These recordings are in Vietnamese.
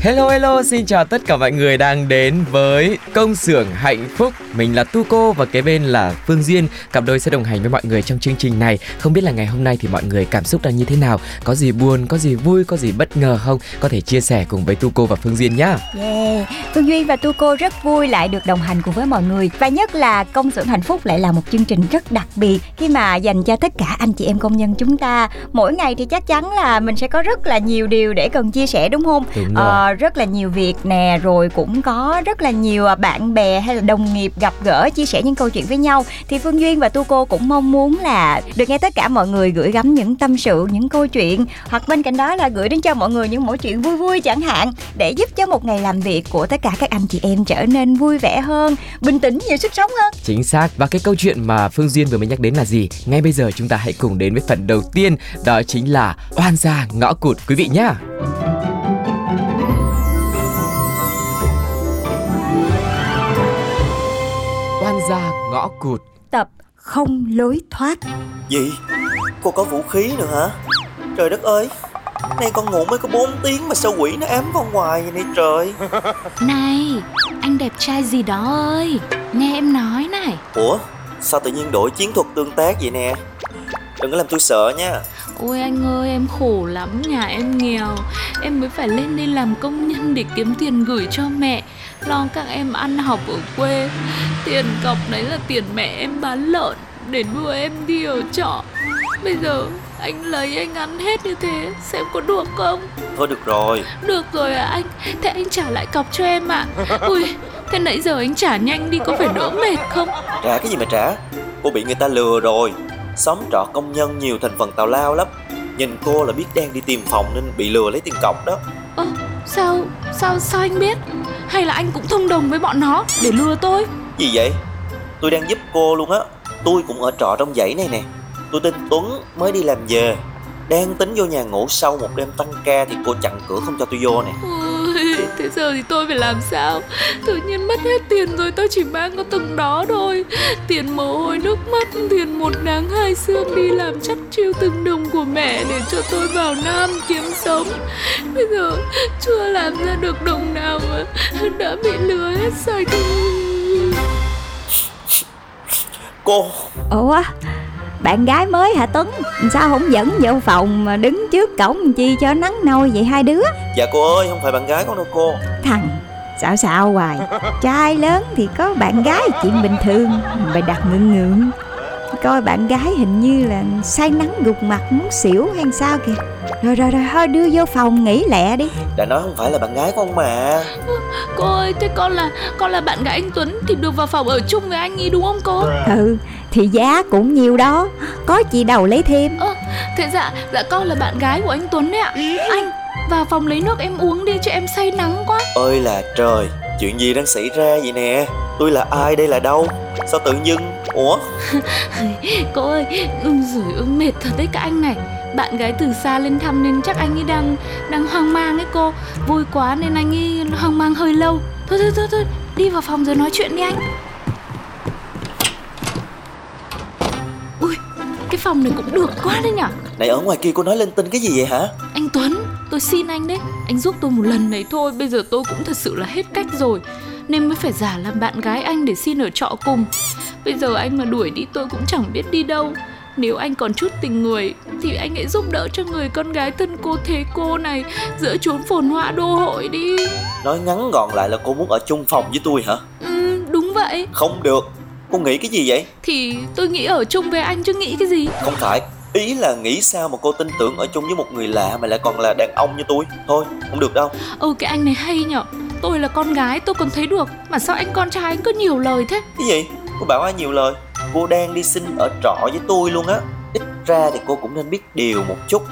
Hello hello, xin chào tất cả mọi người đang đến với công xưởng hạnh phúc. Mình là Tuco và kế bên là Phương Duyên, cặp đôi sẽ đồng hành với mọi người trong chương trình này. Không biết là ngày hôm nay thì mọi người cảm xúc đang như thế nào? Có gì buồn, có gì vui, có gì bất ngờ không? Có thể chia sẻ cùng với Tuco và Phương Duyên nhá. Yeah, Phương Duyên và Tu Cô rất vui lại được đồng hành cùng với mọi người Và nhất là công xưởng hạnh phúc lại là một chương trình rất đặc biệt Khi mà dành cho tất cả anh chị em công nhân chúng ta Mỗi ngày thì chắc chắn là mình sẽ có rất là nhiều điều để cần chia sẻ đúng không? Đúng rồi. Ờ, rất là nhiều việc nè Rồi cũng có rất là nhiều à, bạn bè hay là đồng nghiệp gặp gỡ chia sẻ những câu chuyện với nhau. Thì Phương Duyên và Tu Cô cũng mong muốn là được nghe tất cả mọi người gửi gắm những tâm sự, những câu chuyện Hoặc bên cạnh đó là gửi đến cho mọi người những mỗi chuyện vui vui chẳng hạn Để giúp cho một ngày làm việc của tất cả các anh chị em trở nên vui vẻ hơn, bình tĩnh, nhiều sức sống hơn. Chính xác. Và cái câu chuyện mà Phương Duyên vừa mới nhắc đến là gì? Ngay bây giờ chúng ta hãy cùng đến với phần đầu tiên Đó chính là oan gia ngõ cụt quý vị nhá. Cụt Tập không lối thoát Gì? Cô có vũ khí nữa hả? Trời đất ơi Nay con ngủ mới có 4 tiếng mà sao quỷ nó ám con hoài vậy này trời Này, anh đẹp trai gì đó ơi Nghe em nói này Ủa? Sao tự nhiên đổi chiến thuật tương tác vậy nè? Đừng có làm tôi sợ nha Ôi anh ơi em khổ lắm Nhà em nghèo Em mới phải lên đây làm công nhân để kiếm tiền gửi cho mẹ Lo các em ăn học ở quê. Tiền cọc đấy là tiền mẹ em bán lợn Để nuôi em đi ở trọ. Bây giờ anh lấy anh ăn hết như thế Xem có được không? Thôi được rồi. Được rồi à anh. Thế anh trả lại cọc cho em ạ. Ui Thế nãy giờ anh trả nhanh đi có phải đỡ mệt không? Trả cái gì mà trả? Cô bị người ta lừa rồi. Xóm trọ công nhân nhiều thành phần tào lao lắm. Nhìn cô là biết đang đi tìm phòng nên bị lừa lấy tiền cọc đó. Ơ sao Sao sao anh biết Hay là anh cũng thông đồng với bọn nó Để lừa tôi? Gì vậy? Tôi đang giúp cô luôn á. Tôi cũng ở trọ trong dãy này nè. Tôi tên Tuấn mới đi làm về. Đang tính vô nhà ngủ sau một đêm tăng ca Thì cô chặn cửa không cho tôi vô nè. Ôi, Thế giờ thì tôi phải làm sao? Tự nhiên mất hết tiền rồi Tôi chỉ mang có từng đó thôi. Tiền mồ hôi nước mắt Tiền một nắng hai sương đi làm chắc chiêu từng đồng của mẹ Để cho tôi vào Nam kiếm sống. Bây giờ chưa làm ra được đồng nào mà Đã bị lừa hết sạch. Cô. Ủa, bạn gái mới hả Tuấn? Sao không dẫn vô phòng mà đứng trước cổng chi cho nắng nôi vậy hai đứa? Dạ cô ơi không phải bạn gái con đâu cô Thằng xạo xạo hoài Trai lớn thì có bạn gái chuyện bình thường Mày đặt ngượng ngượng Coi bạn gái hình như là say nắng gục mặt muốn xỉu hay sao kìa Rồi rồi rồi thôi đưa vô phòng nghỉ lẹ đi Đã nói không phải là bạn gái con mà Cô ơi, thế con là con là bạn gái anh Tuấn Thì được vào phòng ở chung với anh ấy đúng không cô? Ừ thì giá cũng nhiều đó. Có chị đầu lấy thêm. Ơ, thế dạ, dạ con là bạn gái của anh Tuấn đấy ạ. Anh, vào phòng lấy nước em uống đi cho em say nắng quá. Ơi là trời Chuyện gì đang xảy ra vậy nè? Tôi là ai đây là đâu? Sao tự dưng? Ủa? Cô ơi, ừ, rồi ơi, mệt thật đấy cả anh này. Bạn gái từ xa lên thăm nên chắc anh ấy đang đang hoang mang ấy cô. Vui quá nên anh ấy hoang mang hơi lâu. Thôi thôi thôi thôi, đi vào phòng rồi nói chuyện đi anh Ui, cái phòng này cũng được quá đấy nhở Này ở ngoài kia cô nói lên tin cái gì vậy hả? Anh Tuấn, tôi xin anh đấy. Anh giúp tôi một lần này thôi Bây giờ tôi cũng thật sự là hết cách rồi. Nên mới phải giả làm bạn gái anh để xin ở trọ cùng. Bây giờ anh mà đuổi đi tôi cũng chẳng biết đi đâu. Nếu anh còn chút tình người Thì anh hãy giúp đỡ cho người con gái thân cô thế cô này Giữa chốn phồn hoa đô hội đi. Nói ngắn gọn lại là cô muốn ở chung phòng với tôi hả? Ừ đúng vậy. Không được Cô nghĩ cái gì vậy? Thì tôi nghĩ ở chung với anh chứ nghĩ cái gì? Không phải. Ý là nghĩ sao mà cô tin tưởng ở chung với một người lạ mà lại còn là đàn ông như tôi? Thôi không được đâu. Ừ cái anh này hay nhở. Tôi là con gái tôi còn thấy được. Mà sao anh con trai anh cứ nhiều lời thế? Cái gì? Cô bảo ai nhiều lời? Cô đang đi xin ở trọ với tôi luôn á. Ít ra thì cô cũng nên biết điều một chút.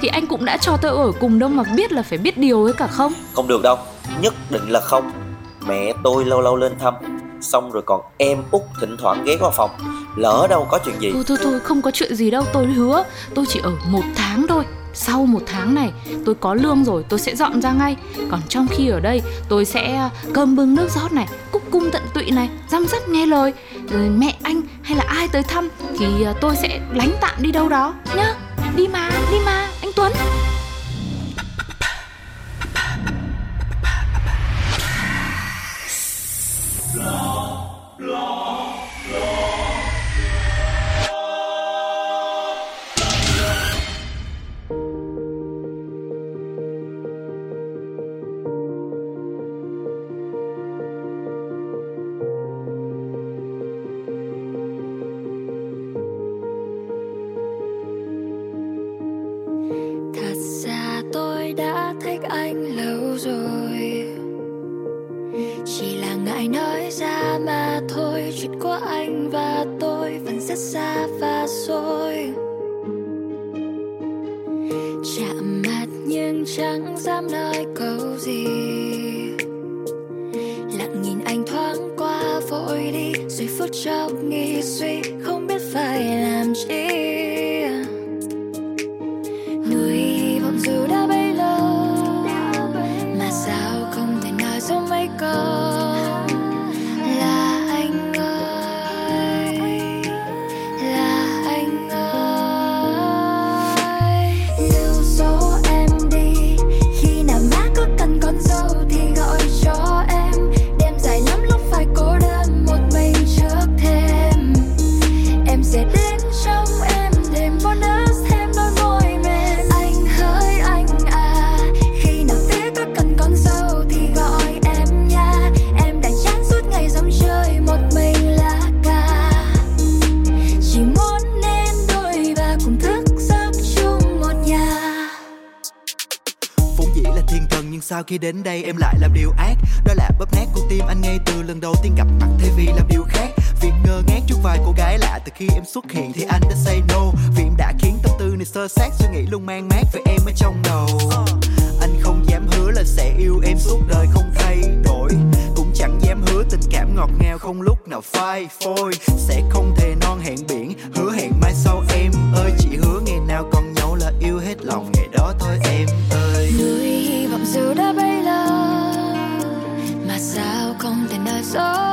Thì anh cũng đã cho tôi ở cùng đâu mà biết là phải biết điều ấy cả không? Không được đâu. Nhất định là không. Mẹ tôi lâu lâu lên thăm Xong rồi còn em út thỉnh thoảng ghé qua phòng. Lỡ đâu có chuyện gì. Thôi thôi thôi, không có chuyện gì đâu, tôi hứa. Tôi chỉ ở một tháng thôi. Sau một tháng này, tôi có lương rồi, tôi sẽ dọn ra ngay. Còn trong khi ở đây, tôi sẽ à, cơm bưng nước rót này, cúc cung tận tụy này, răm rắp nghe lời. Rồi mẹ anh hay là ai tới thăm thì à, tôi sẽ lánh tạm đi đâu đó. Nhá, đi mà đi mà, anh tuấn. Thật khi đến đây em lại làm điều ác. Đó là bóp nát con tim anh ngay từ lần đầu tiên gặp mặt thay vì làm điều khác. Việc ngơ ngác trước vài cô gái lạ từ khi em xuất hiện thì anh đã say no. Vì em đã khiến tâm tư này sơ sát, suy nghĩ luôn mang mát về em ở trong đầu. Anh không dám hứa là sẽ yêu em suốt đời, không thay đổi. Cũng chẳng dám hứa tình cảm ngọt ngào không lúc nào phai phôi. Sẽ không thể non hẹn biển, hứa hẹn mai sau em ơi. chỉ không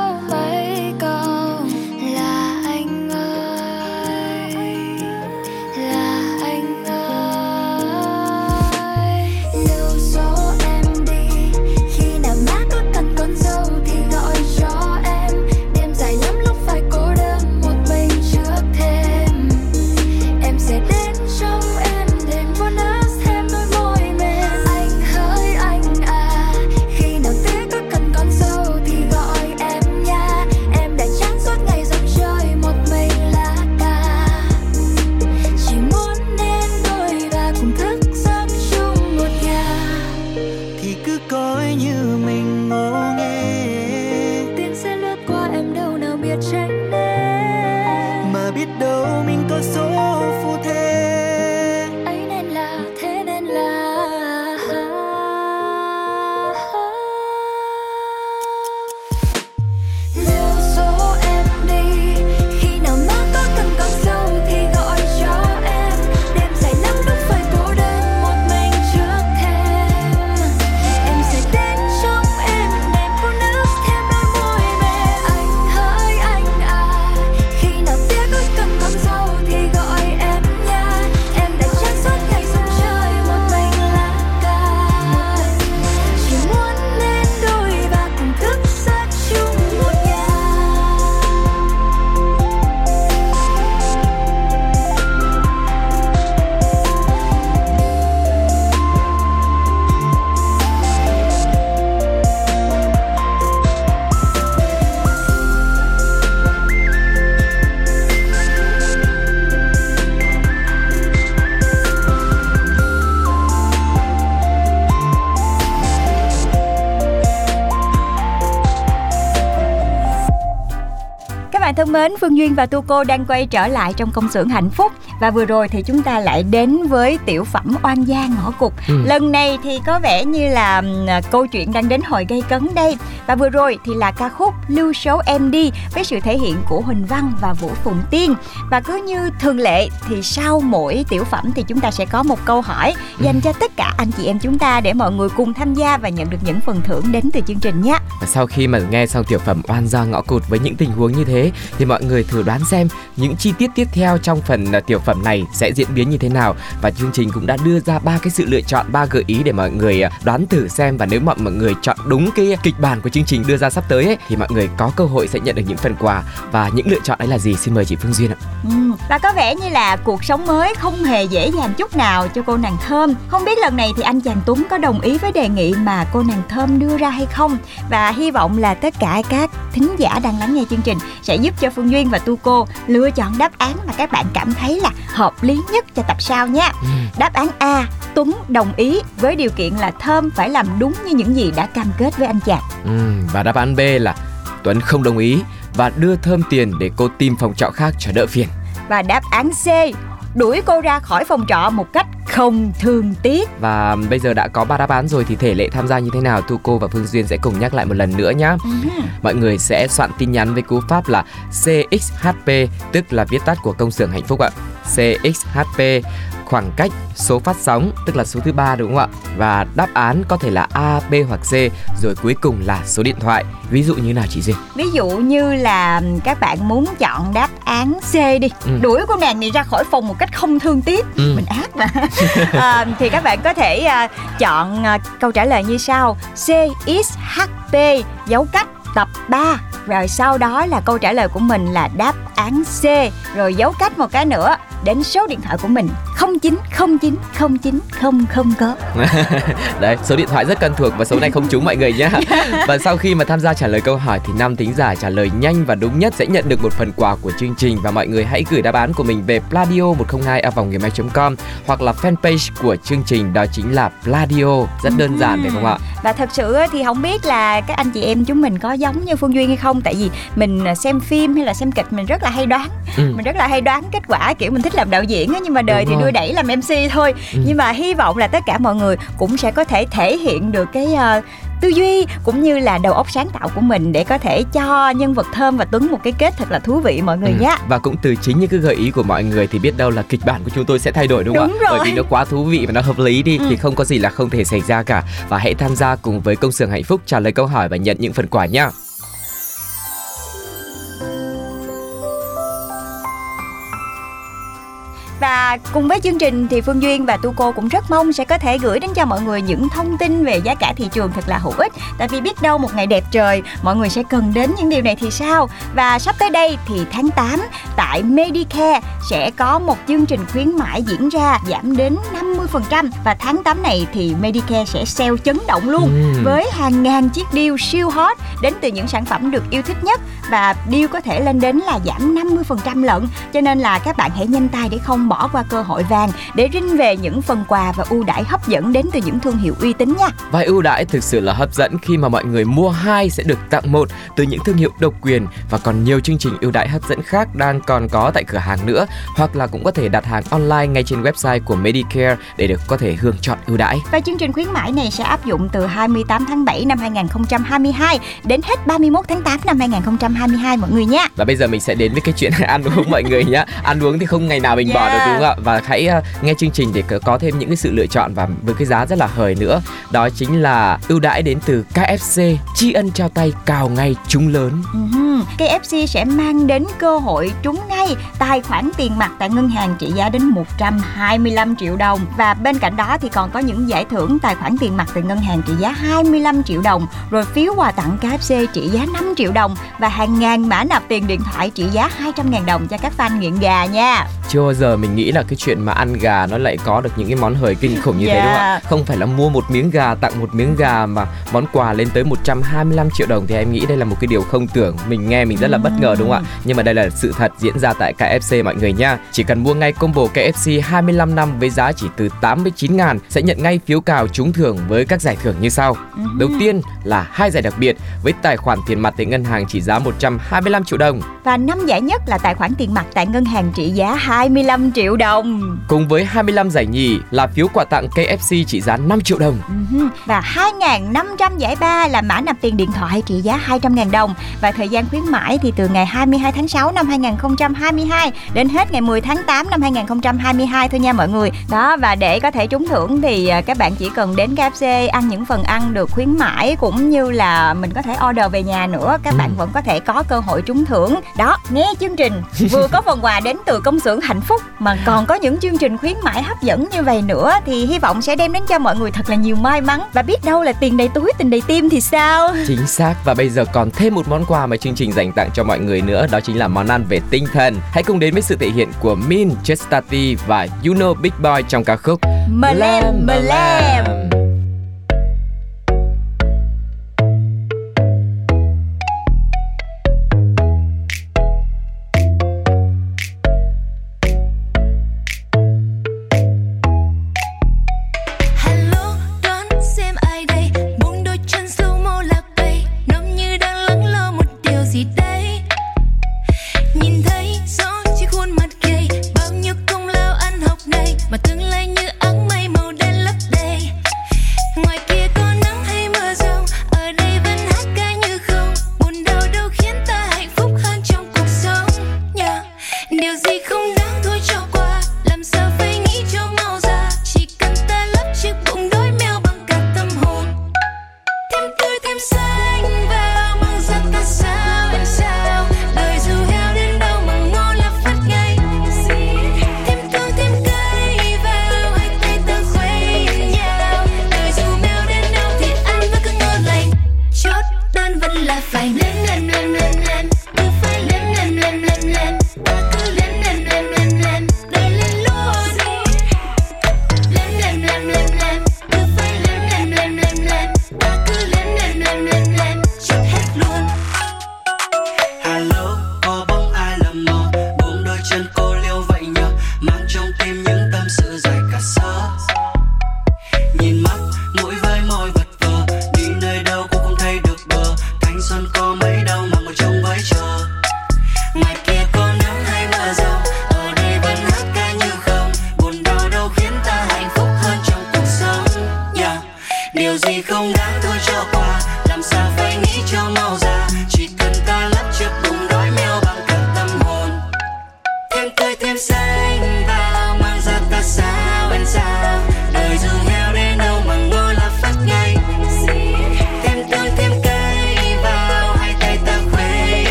mến, Phương Duyên và Tu Cô đang quay trở lại trong công xưởng hạnh phúc và vừa rồi thì chúng ta lại đến với tiểu phẩm oan gia ngõ cụt. Ừ. Lần này thì có vẻ như là ừm, câu chuyện đang đến hồi gây cấn đây và vừa rồi thì là ca khúc Lưu số em đi với sự thể hiện của Huỳnh Văn và Vũ Phụng Tiên và cứ như thường lệ thì sau mỗi tiểu phẩm thì chúng ta sẽ có một câu hỏi dành cho tất cả anh chị em chúng ta để mọi người cùng tham gia và nhận được những phần thưởng đến từ chương trình nhé. Và sau khi mà nghe xong tiểu phẩm oan gia ngõ cụt với những tình huống như thế thì mọi người thử đoán xem những chi tiết tiếp theo trong phần à, phẩm này sẽ diễn biến như thế nào và chương trình cũng đã đưa ra ba cái sự lựa chọn ba gợi ý để mọi người à, đoán thử xem và nếu mọi mọi người chọn đúng cái kịch bản của chương trình đưa ra sắp tới ấy, thì mọi người có cơ hội sẽ nhận được những phần quà và những lựa chọn ấy là gì xin mời chị Phương Duyên ạ. Ừ, và có vẻ như là cuộc sống mới không hề dễ dàng chút nào cho cô nàng Thơm. Không biết lần này thì anh chàng Tuấn có đồng ý với đề nghị mà cô nàng Thơm đưa ra hay không? Và hy vọng là tất cả các thính giả đang lắng nghe chương trình sẽ giúp cho Phương Duyên và Tu Cô lựa chọn đáp án mà các bạn cảm thấy là hợp lý nhất cho tập sau nha. Đáp án A, Tuấn đồng ý với điều kiện là Thơm phải làm đúng như những gì đã cam kết với anh chàng. Ừm, và đáp án B là Tuấn không đồng ý và đưa thơm tiền để cô tìm phòng trọ khác cho đỡ phiền. Và đáp án C, đuổi cô ra khỏi phòng trọ một cách không thương tiếc. Và bây giờ đã có ba đáp án rồi thì thể lệ tham gia như thế nào Tu cô và Phương Duyên sẽ cùng nhắc lại một lần nữa nhé. Mọi người sẽ soạn tin nhắn với cú pháp là CXHP tức là viết tắt của công xưởng hạnh phúc ạ. CXHP khoảng cách số phát sóng tức là số thứ ba đúng không ạ? Và đáp án có thể là A, B hoặc C rồi cuối cùng là số điện thoại. Ví dụ như nào chị Duyên? Ví dụ như là các bạn muốn chọn đáp án C đi Ừ. Đuổi cô nàng này ra khỏi phòng một cách không thương tiếc Ừ. Mình ác mà à, Thì các bạn có thể à, chọn à, câu trả lời như sau CXHP dấu cách tập 3 Rồi sau đó là câu trả lời của mình là đáp án C Rồi dấu cách một cái nữa Đến số điện thoại của mình 0909 09 000 có Đấy, số điện thoại rất quen thuộc và số này không trúng mọi người nhé. Và sau khi mà tham gia trả lời câu hỏi thì năm thính giả trả lời nhanh và đúng nhất sẽ nhận được một phần quà của chương trình và mọi người hãy gửi đáp án của mình về pladio 102 a vòng gmail.com hoặc là fanpage của chương trình đó chính là Pladio. Rất đơn giản phải không ạ? Và thật sự thì không biết là các anh chị em chúng mình có giống như Phương Duyên hay không Tại vì mình à, xem phim hay là xem kịch mình rất là hay đoán Ừ. Mình rất là hay đoán kết quả kiểu mình thích làm đạo diễn á Nhưng mà đời Đúng thì rồi. đưa đẩy làm MC thôi Ừ. Nhưng mà hy vọng là tất cả mọi người cũng sẽ có thể thể hiện được cái ờ, tư duy cũng như là đầu óc sáng tạo của mình để có thể cho nhân vật Thơm và Tuấn một cái kết thật là thú vị mọi người Ừ. nhé. Và cũng từ chính những cái gợi ý của mọi người thì biết đâu là kịch bản của chúng tôi sẽ thay đổi đúng không Đúng ạ? rồi. Bởi vì nó quá thú vị và nó hợp lý đi Ừ. thì không có gì là không thể xảy ra cả. Và hãy tham gia cùng với công xưởng hạnh phúc trả lời câu hỏi và nhận những phần quà nhá. Và cùng với chương trình thì Phương Duyên và Tu Cô cũng rất mong sẽ có thể gửi đến cho mọi người những thông tin về giá cả thị trường thật là hữu ích. Tại vì biết đâu một ngày đẹp trời mọi người sẽ cần đến những điều này thì sao? Và sắp tới đây thì tháng 8 tại Medicare sẽ có một chương trình khuyến mãi diễn ra giảm đến 50% và tháng 8 này thì Medicare sẽ sale chấn động luôn Ừm. với hàng ngàn chiếc deal siêu hot đến từ những sản phẩm được yêu thích nhất và deal có thể lên đến là giảm 50% lận cho nên là các bạn hãy nhanh tay để không bỏ qua cơ hội vàng để rinh về những phần quà và ưu đãi hấp dẫn đến từ những thương hiệu uy tín nha Và ưu đãi thực sự là hấp dẫn khi mà mọi người mua hai sẽ được tặng một từ những thương hiệu độc quyền và còn nhiều chương trình ưu đãi hấp dẫn khác đang còn có tại cửa hàng nữa hoặc là cũng có thể đặt hàng online ngay trên website của Medicare để được có thể hưởng chọn ưu đãi. và chương trình khuyến mãi này sẽ áp dụng từ 28 tháng 7 năm 2022 đến hết 31 tháng 8 năm 2022 mọi người nha Và bây giờ mình sẽ đến với cái chuyện ăn uống mọi người nhé. Ăn uống thì không ngày nào mình bỏ được Yeah. đúng không ạ? Và hãy uh, nghe chương trình để có- thêm những cái sự lựa chọn và với cái giá rất là hời nữa. Đó chính là ưu đãi đến từ KFC tri ân trao tay cào ngay trúng lớn. KFC sẽ mang đến cơ hội trúng ngay tài khoản tiền mặt tại ngân hàng trị giá đến 125 triệu đồng và bên cạnh đó thì còn có những giải thưởng tài khoản tiền mặt từ ngân hàng trị giá 25 triệu đồng rồi phiếu quà tặng KFC trị giá 5 triệu đồng và hàng ngàn mã nạp tiền điện thoại trị giá 200 ngàn đồng cho các fan nghiện gà nha chưa bao giờ mình nghĩ là cái chuyện mà ăn gà nó lại có được những cái món hời kinh khủng như thế đúng không ạ? Dạ. không phải là mua một miếng gà tặng một miếng gà mà món quà lên tới 125 triệu đồng thì em nghĩ đây là một cái điều không tưởng. Mình nghe mình rất là bất ngờ đúng không ạ? Nhưng mà đây là sự thật diễn ra tại KFC mọi người nha. Chỉ cần mua ngay combo KFC 25 năm với giá chỉ từ 89 ngàn sẽ nhận ngay phiếu cào trúng thưởng với các giải thưởng như sau. Đầu tiên là hai giải đặc biệt với tài khoản tiền mặt tại ngân hàng trị giá 125 triệu đồng. Và năm giải nhất là tài khoản tiền mặt tại ngân hàng trị giá 25 triệu đồng. cùng với 25 giải nhì là phiếu quà tặng KFC trị giá 5 triệu đồng. Ừ, Và 2.500 giải ba là mã nạp tiền điện thoại trị giá 200.000 đồng. Và thời gian khuyến mãi thì từ ngày 22 tháng 6 năm 2022 đến hết ngày 10 tháng 8 năm 2022 thôi nha mọi người. Đó và để có thể trúng thưởng thì à, các bạn chỉ cần đến KFC ăn những phần ăn được khuyến mãi Cũng như là mình có thể order về nhà nữa Các bạn vẫn có thể có cơ hội trúng thưởng. Đó nghe chương trình vừa có phần quà đến từ công xưởng hạnh phúc. Mà còn có những chương trình khuyến mãi hấp dẫn như vậy nữa Thì hy vọng sẽ đem đến cho mọi người thật là nhiều may mắn. Và biết đâu là tiền đầy túi tình đầy tim thì sao? Chính xác. Và bây giờ còn thêm một món quà mà chương trình dành tặng cho mọi người nữa đó chính là món ăn về tinh thần. Hãy cùng đến với sự thể hiện của Min, Chestati và You Know Big Boy trong ca khúc Mờ lem mờ học này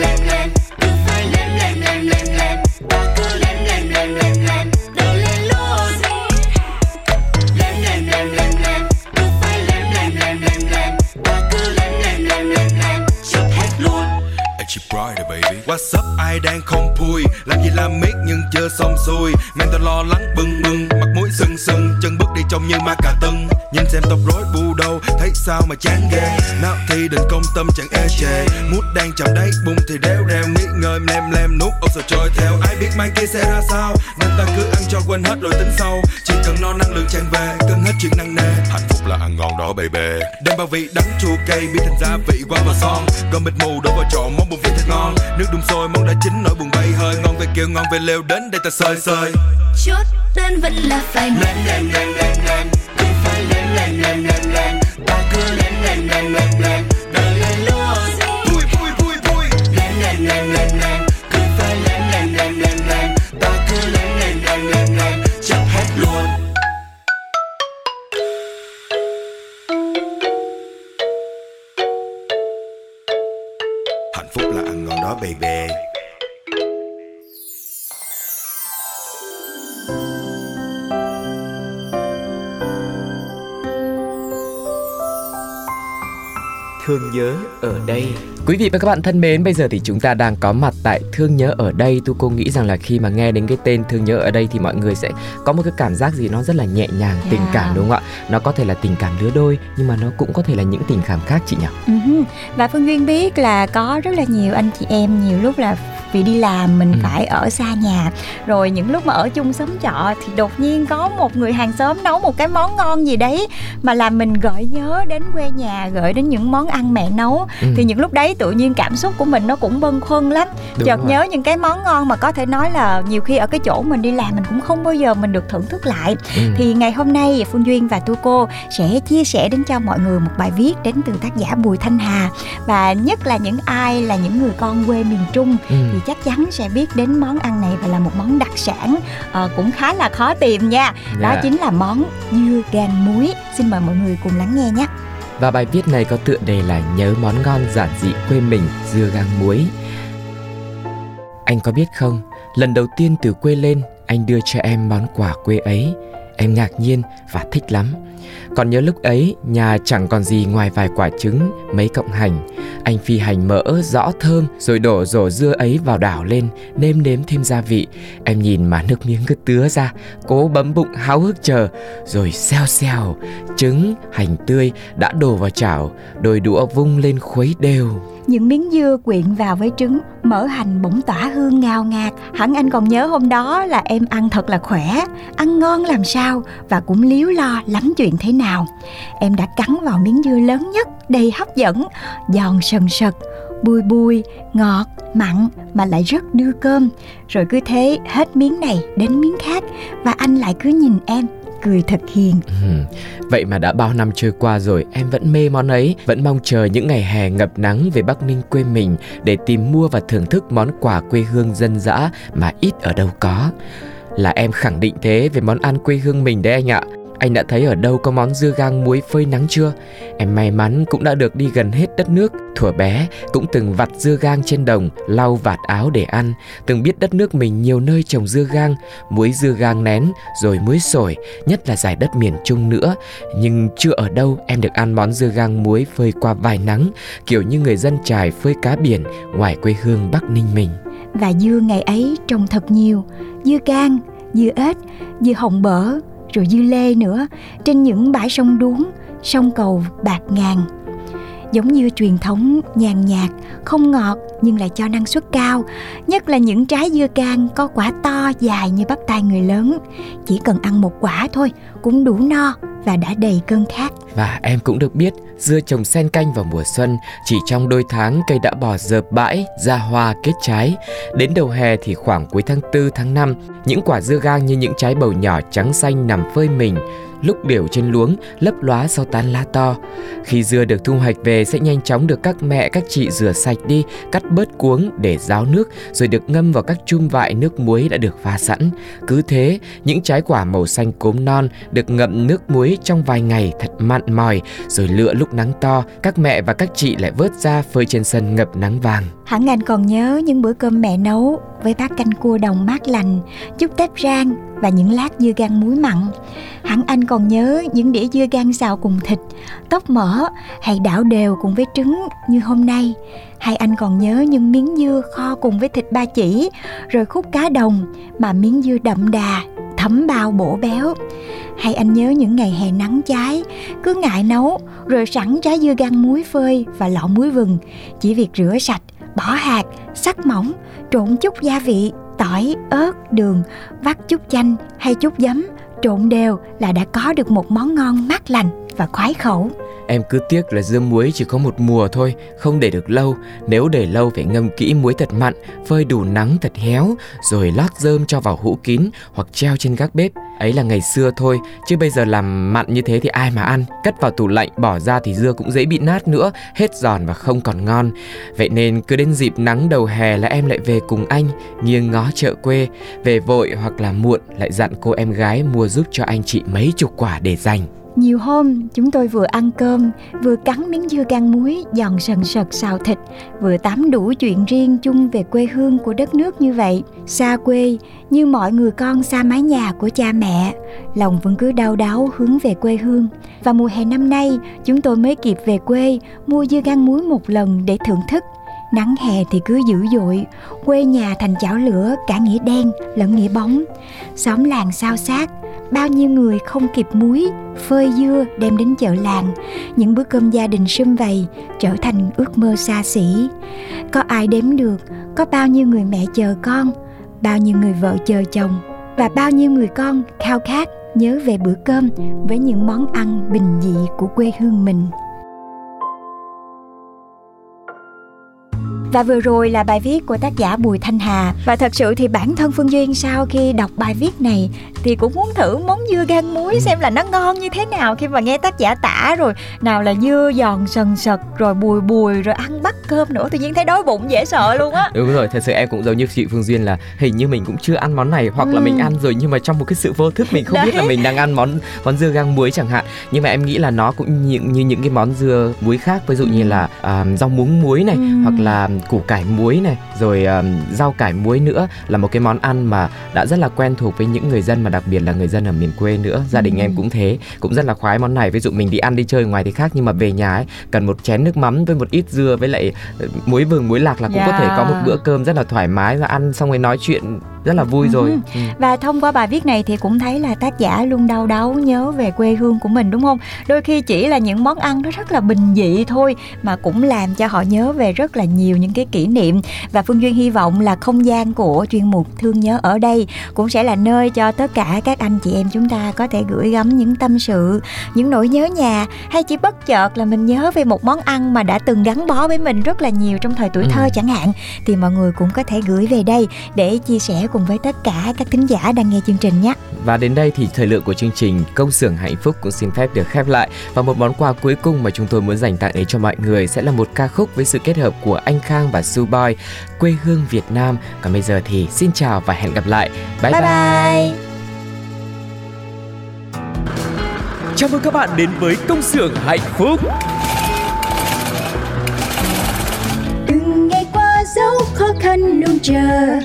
lên lên cứ phải lên lên lên lên lên ta cứ lên lên lên lên lên đây lên luôn lên lên lên lên lên cứ phải lên lên lên lên lên ta cứ lên lên lên lên lên chốt hết luôn She brighter baby. What's up? Ai đang không vui? Làm gì làm miết nhưng chưa xong xuôi. Mang tao lo lắng bừng bừng, Mặt mũi sưng sưng Chân bước đi trông như ma cà tưng xem tóc rối bu đầu Thấy sao mà chán ghê. Nào thì đừng công tâm chẳng ê chề. Mút đang chạm đáy bụng thì đéo đeo Nghĩ ngơi lem lem nuốt ốc rồi trôi theo. Ai biết mai kia sẽ ra sao? Nên ta cứ ăn cho quên hết rồi tính sau. Chỉ cần no năng lượng tràn về Cân hết chuyện năng nề. Hạnh phúc là ăn ngon đó baby. Đem bao vị đắng chua cay Biến thành gia vị qua vào son. Gom mịt mù đổ vào trộn món bùn vị thật ngon. Nước đun sôi món đã chín nổi buồn bay hơi. Ngon về kêu ngon về leo đến đây ta sơi sơi. Chốt đơn vẫn là phải lên lên lên lên lên ở đây. Quý vị và các bạn thân mến, bây giờ thì chúng ta đang có mặt tại Thương nhớ ở đây. Tu cô nghĩ rằng là khi mà nghe đến cái tên Thương nhớ ở đây thì mọi người sẽ có một cái cảm giác gì nó rất là nhẹ nhàng, Yeah. tình cảm đúng không ạ? Nó có thể là tình cảm lứa đôi nhưng mà nó cũng có thể là những tình cảm khác chị nhỉ? Ừ. Và Phương Duyên biết là có rất là nhiều anh chị em nhiều lúc là vì đi làm mình Ừ. phải ở xa nhà rồi những lúc mà ở chung xóm trọ thì đột nhiên có một người hàng xóm nấu một cái món ngon gì đấy mà làm mình gợi nhớ đến quê nhà gợi đến những món ăn mẹ nấu Ừ. thì những lúc đấy tự nhiên cảm xúc của mình nó cũng bâng khuâng lắm Đúng chợt rồi. nhớ những cái món ngon mà có thể nói là nhiều khi ở cái chỗ mình đi làm mình cũng không bao giờ mình được thưởng thức lại Ừ. thì ngày hôm nay Phương Duyên và Tu Cô sẽ chia sẻ đến cho mọi người một bài viết đến từ tác giả Bùi Thanh Hà và nhất là những ai là những người con quê miền Trung Ừ. thì chắc chắn sẽ biết đến món ăn này và là một món đặc sản ờ, cũng khá là khó tìm nha đó Dạ. chính là món dưa gan muối xin mời mọi người cùng lắng nghe nhé và bài viết này có tựa đề là Nhớ món ngon giản dị quê mình dưa gang muối. Anh có biết không, lần đầu tiên từ quê lên, anh đưa cho em món quà quê ấy. Em ngạc nhiên và thích lắm. Còn nhớ lúc ấy, nhà chẳng còn gì ngoài vài quả trứng, mấy cọng hành. Anh phi hành mỡ, rõ thơm, rồi đổ rổ dưa ấy vào đảo lên, nêm nếm thêm gia vị. Em nhìn mà nước miếng cứ tứa ra, cố bấm bụng háo hức chờ, rồi xeo xeo, trứng, hành tươi đã đổ vào chảo, đôi đũa vung lên khuấy đều những miếng dưa quyện vào với trứng mỡ hành bỗng tỏa hương ngào ngạt. Hẳn anh còn nhớ hôm đó là em ăn thật là khỏe, ăn ngon làm sao và cũng líu lo lắm chuyện thế nào. Em đã cắn vào miếng dưa lớn nhất, đầy hấp dẫn, giòn sần sật, bùi bùi, ngọt, mặn mà lại rất đưa cơm. Rồi cứ thế hết miếng này đến miếng khác và anh lại cứ nhìn em cười thật hiền. Ừ. Vậy mà đã bao năm trôi qua rồi, em vẫn mê món ấy. Vẫn mong chờ những ngày hè ngập nắng về Bắc Ninh quê mình Để tìm mua và thưởng thức món quà quê hương dân dã mà ít ở đâu có. Là em khẳng định thế về món ăn quê hương mình đấy anh ạ anh đã thấy ở đâu có món dưa gang muối phơi nắng chưa? Em may mắn cũng đã được đi gần hết đất nước. Thuở bé cũng từng vặt dưa gang trên đồng, lau vạt áo để ăn. Từng biết đất nước mình nhiều nơi trồng dưa gang, muối dưa gang nén, rồi muối sổi, nhất là giải đất miền Trung nữa. Nhưng chưa ở đâu em được ăn món dưa gang muối phơi qua vài nắng, kiểu như người dân trài phơi cá biển ngoài quê hương Bắc Ninh mình. và dưa ngày ấy trồng thật nhiều dưa gang, dưa ếch dưa hồng bở rồi dưa lê nữa trên những bãi sông đuống, sông cầu bạc ngàn. Giống như truyền thống nhàn nhạt, không ngọt nhưng lại cho năng suất cao, nhất là những trái dưa can có quả to dài như bắp tay người lớn. Chỉ cần ăn một quả thôi cũng đủ no và đã đầy cơn khát. Và em cũng được biết dưa trồng sen canh vào mùa xuân Chỉ trong đôi tháng cây đã bỏ dợp bãi, ra hoa kết trái. Đến đầu hè thì khoảng cuối tháng 4 tháng 5 Những quả dưa gang như những trái bầu nhỏ trắng xanh nằm phơi mình Lúc điểu trên luống lấp lóa sau tán lá to. Khi dưa được thu hoạch về sẽ nhanh chóng được các mẹ các chị rửa sạch đi Cắt bớt cuống để ráo nước Rồi được ngâm vào các chum vại nước muối đã được pha sẵn. Cứ thế những trái quả màu xanh cốm non được ngậm nước muối trong vài ngày thật mặn mòi rồi lựa lúc nắng to các mẹ và các chị lại vớt ra phơi trên sân ngập nắng vàng Hẳn anh còn nhớ những bữa cơm mẹ nấu với bát canh cua đồng mát lành, chút tép rang và những lát dưa gan muối mặn. Hẳn anh còn nhớ những đĩa dưa gan xào cùng thịt, tóc mỡ hay đảo đều cùng với trứng như hôm nay. Hay anh còn nhớ những miếng dưa kho cùng với thịt ba chỉ, rồi khúc cá đồng mà miếng dưa đậm đà, thấm bao bổ béo. Hay anh nhớ những ngày hè nắng cháy, cứ ngại nấu, rồi sẵn trái dưa gan muối phơi và lọ muối vừng, chỉ việc rửa sạch bỏ hạt, sắc mỏng, trộn chút gia vị, tỏi, ớt, đường, vắt chút chanh hay chút giấm, trộn đều là đã có được một món ngon mát lành và khoái khẩu. Em cứ tiếc là dưa muối chỉ có một mùa thôi, không để được lâu. Nếu để lâu phải ngâm kỹ muối thật mặn, phơi đủ nắng thật héo, rồi lót rơm cho vào hũ kín hoặc treo trên gác bếp. Ấy là ngày xưa thôi, chứ bây giờ làm mặn như thế thì ai mà ăn. Cất vào tủ lạnh, bỏ ra thì dưa cũng dễ bị nát nữa, hết giòn và không còn ngon. Vậy nên cứ đến dịp nắng đầu hè là em lại về cùng anh, nghiêng ngó chợ quê. Về vội hoặc là muộn lại dặn cô em gái mua giúp cho anh chị mấy chục quả để dành. Nhiều hôm, chúng tôi vừa ăn cơm, Vừa cắn miếng dưa gan muối Giòn sần sật xào thịt, Vừa tám đủ chuyện riêng chung về quê hương của đất nước như vậy. Xa quê, như mọi người con xa mái nhà của cha mẹ, Lòng vẫn cứ đau đáu hướng về quê hương. Và mùa hè năm nay, chúng tôi mới kịp về quê, Mua dưa gan muối một lần để thưởng thức. Nắng hè thì cứ dữ dội, Quê nhà thành chảo lửa, cả nghĩa đen lẫn nghĩa bóng. Xóm làng sao sát Bao nhiêu người không kịp muối, Phơi dưa đem đến chợ làng. Những bữa cơm gia đình sum vầy, Trở thành ước mơ xa xỉ. Có ai đếm được Có bao nhiêu người mẹ chờ con, Bao nhiêu người vợ chờ chồng, Và bao nhiêu người con khao khát Nhớ về bữa cơm Với những món ăn bình dị của quê hương mình. Và vừa rồi là bài viết của tác giả Bùi Thanh Hà Và thật sự thì bản thân Phương Duyên sau khi đọc bài viết này Thì cũng muốn thử món dưa gan muối xem là nó ngon như thế nào Khi mà nghe tác giả tả rồi Nào là dưa giòn sần sật rồi bùi bùi rồi ăn bắt cơm nữa Tự nhiên thấy đói bụng dễ sợ luôn á Đúng rồi, thật sự em cũng giống như chị Phương Duyên là Hình như mình cũng chưa ăn món này Hoặc ừ. là mình ăn rồi nhưng mà trong một cái sự vô thức Mình không Đấy. biết là mình đang ăn món món dưa gang muối chẳng hạn Nhưng mà em nghĩ là nó cũng như, như những cái món dưa muối khác Ví dụ như là uh, rau muống muối này ừ. Hoặc là củ cải muối này rồi um, rau cải muối nữa là một cái món ăn mà đã rất là quen thuộc với những người dân mà đặc biệt là người dân ở miền quê nữa gia đình ừ. em cũng thế cũng rất là khoái món này ví dụ mình đi ăn đi chơi ngoài thì khác nhưng mà về nhà ấy cần một chén nước mắm với một ít dưa với lại ờ, muối vừng muối lạc là cũng yeah. có thể có một bữa cơm rất là thoải mái và ăn xong rồi nói chuyện rất là vui rồi ừ. và thông qua bài viết này thì cũng thấy là tác giả luôn đau đáu nhớ về quê hương của mình đúng không đôi khi chỉ là những món ăn nó rất là bình dị thôi mà cũng làm cho họ nhớ về rất là nhiều những cái kỷ niệm và phương duyên hy vọng là không gian của chuyên mục thương nhớ ở đây cũng sẽ là nơi cho tất cả các anh chị em chúng ta có thể gửi gắm những tâm sự những nỗi nhớ nhà hay chỉ bất chợt là mình nhớ về một món ăn mà đã từng gắn bó với mình rất là nhiều trong thời tuổi thơ ừ. chẳng hạn thì mọi người cũng có thể gửi về đây để chia sẻ cùng với tất cả các thính giả đang nghe chương trình nhé. Và đến đây thì thời lượng của chương trình Công xưởng hạnh phúc cũng xin phép được khép lại và một món quà cuối cùng mà chúng tôi muốn dành tặng đến cho mọi người sẽ là một ca khúc với sự kết hợp của anh Khang và Su Boy, quê hương Việt Nam. Còn bây giờ thì xin chào và hẹn gặp lại. Bye bye. bye. bye. Chào mừng các bạn đến với công xưởng hạnh phúc. Từng ngày qua dấu khó khăn luôn chờ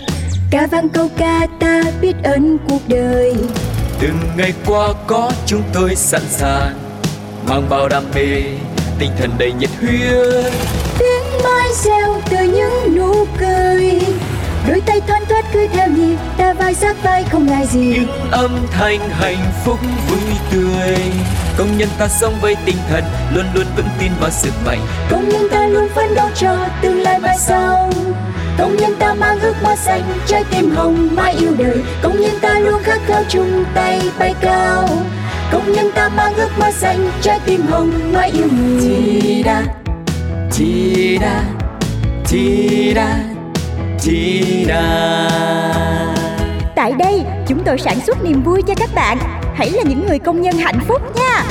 ca vang câu ca ta biết ơn cuộc đời. Từng ngày qua có chúng tôi sẵn sàng mang bao đam mê tinh thần đầy nhiệt huyết. Tiếng mai reo từ những nụ cười. Đôi tay thoăn thoắt cứ theo nhịp ta vai sát vai không ngại gì. Những âm thanh hạnh phúc vui tươi. Công nhân ta sống với tinh thần luôn luôn vững tin vào sức mạnh. Công nhân ta luôn phấn đấu cho tương lai mai sau công nhân ta mang ước mơ xanh trái tim hồng mãi yêu đời. Công nhân ta luôn khát khao chung tay bay cao. Công nhân ta mang ước mơ xanh trái tim hồng mãi yêu người chi da chi da chi da chi tại đây chúng tôi sản xuất niềm vui cho các bạn. Hãy là những người công nhân hạnh phúc nha